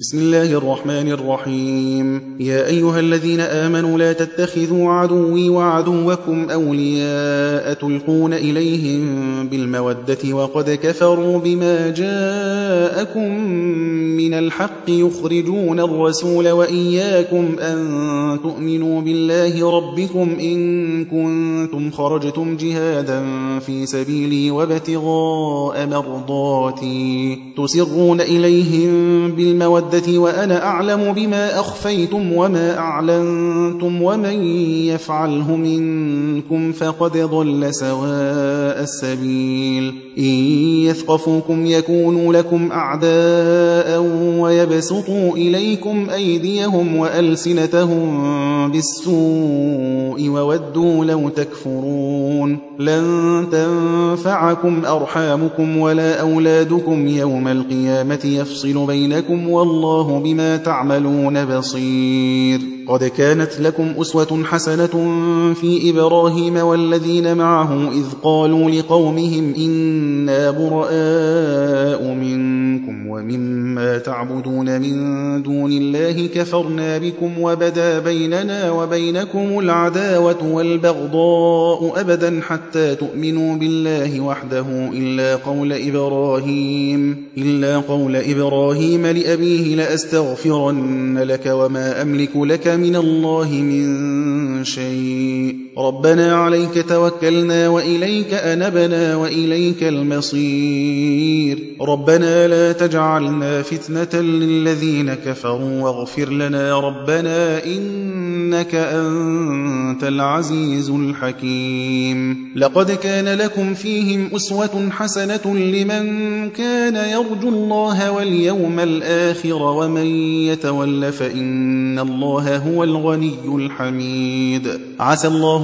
بسم الله الرحمن الرحيم. يا أيها الذين آمنوا لا تتخذوا عدوي وعدوكم أولياء تلقون إليهم بالمودة وقد كفروا بما جاءكم من الحق يخرجون الرسول وإياكم أن تؤمنوا بالله ربكم إن كنتم خرجتم جهادا في سبيلي وابتغاء مرضاتي تسرون إليهم بالمودة الْمَوَدَّةِ وَأَنَا أَعْلَمُ بِمَا أَخْفَيْتُمْ وَمَا أَعْلَنتُمْ وَمَن يَفْعَلْهُ مِنكُمْ فَقَدْ ضَلَّ سَوَاءَ السَّبِيلِ. إِن يَثْقَفُوكُمْ يَكُونُوا لَكُمْ أَعْدَاءً وَيَبْسُطُوا إِلَيْكُمْ أَيْدِيَهُمْ وَأَلْسِنَتَهُم بِالسُّوءِ وَوَدُّوا لَوْ تَكْفُرُونَ. لَن تَنفَعَكُمْ أَرْحَامُكُمْ وَلَا أَوْلَادُكُمْ يَوْمَ الْقِيَامَةِ يَفْصِلُ بَيْنَكُمْ وَاللَّهُ بِمَا تَعْمَلُونَ بَصِيرٌ. قَدْ كَانَتْ لَكُمْ أُسْوَةٌ حَسَنَةٌ فِي إِبْرَاهِيمَ وَالَّذِينَ مَعَهُ إِذْ قَالُوا لِقَوْمِهِمْ إِنَّا بُرَآءُ مِنكُمْ وَمِمَّا تَعْبُدُونَ مِن دُونِ اللَّهِ كَفَرْنَا بِكُمْ وَبَدَا بَيْنَنَا وَبَيْنَكُمُ الْعَدَاوَةُ وَالْبَغْضَاءُ أَبَدًا حَتَّىٰ تُؤْمِنُوا بِاللَّهِ وَحْدَهُ إِلَّا قَوْلَ إِبْرَاهِيمَ إِلَّا قَوْلَ إِبْرَاهِيمَ لِأَبِيهِ لَأَسْتَغْفِرَنَّ لَكَ وَمَا أَمْلِكُ لَكَ مِنَ اللَّهِ مِن شَيْءٍ. رَبَّنَا عَلَيْكَ تَوَكَّلْنَا وَإِلَيْكَ أَنَبْنَا وَإِلَيْكَ الْمَصِيرُ. رَبَّنَا لَا تَجْعَلْنَا فِتْنَةً لِّلَّذِينَ كَفَرُوا وَاغْفِرْ لَنَا رَبَّنَا إِنَّكَ أَنتَ الْعَزِيزُ الْحَكِيمُ. لَقَدْ كَانَ لَكُمْ فِيهِمْ أُسْوَةٌ حَسَنَةٌ لِّمَن كَانَ يَرْجُو اللَّهَ وَالْيَوْمَ الْآخِرَ وَمَن يَتَوَلَّ فَإِنَّ اللَّهَ هُوَ الْغَنِيُّ الْحَمِيدُ. عَسَى اللَّهُ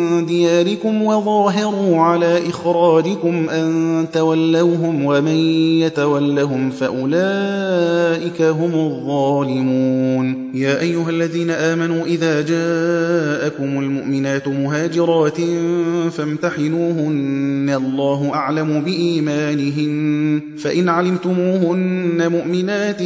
دياركم وظاهروا على إخراجكم أن تولوهم ومن يتولهم فأولئك هم الظالمون. يا أيها الذين آمنوا إذا جاءكم المؤمنات مهاجرات فامتحنوهن الله أعلم بإيمانهن. فإن علمتموهن مؤمنات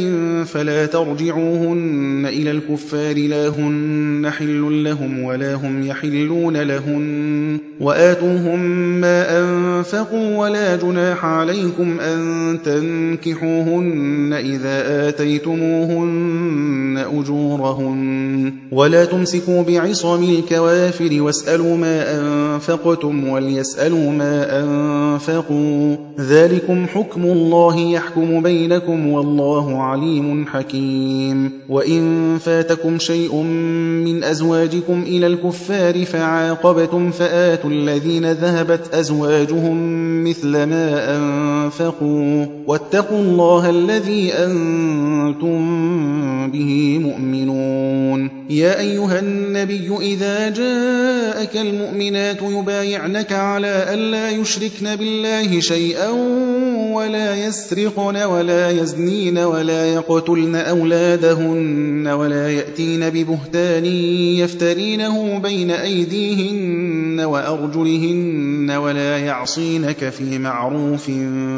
فلا ترجعوهن إلى الكفار لا هن حل لهم ولا هم يحلون لهن وآتوهم ما أنفقوا ولا جناح عليكم أن تنكحوهن إذا آتيتموهن أجورهن. ولا تمسكوا بعصم الكوافر واسألوا ما أنفقتم وليسألوا ما أنفقوا. ذلكم حكم الله يحكم بينكم والله عليم حكيم. وإن فاتكم شيء من أزواجكم إلى الكفار فعاقبتم فآتوا الذين ذهبت أزواجهم مثل ما أنفقوا واتقوا الله الذي أنتم به مؤمنون. يا أيها النبي إذا جاءك المؤمنات يبايعنك على ألا يشركن بالله شيئا ولا يسرقن ولا يزنين ولا يقتلن أولادهن ولا يأتين ببهتان يفترينه بين أيديهن وأرجلهن ولا يعصينك في معروف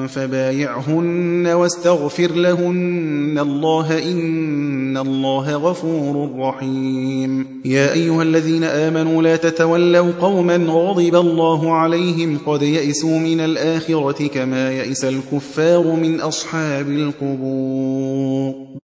فبايعهن واستغفر لهن الله إن الله غفور رحيم. يا أيها الذين آمنوا لا تتولوا قوما غضب الله عليهم قد يئسوا من الآخرة كما يئس الكفار من أصحاب القبور.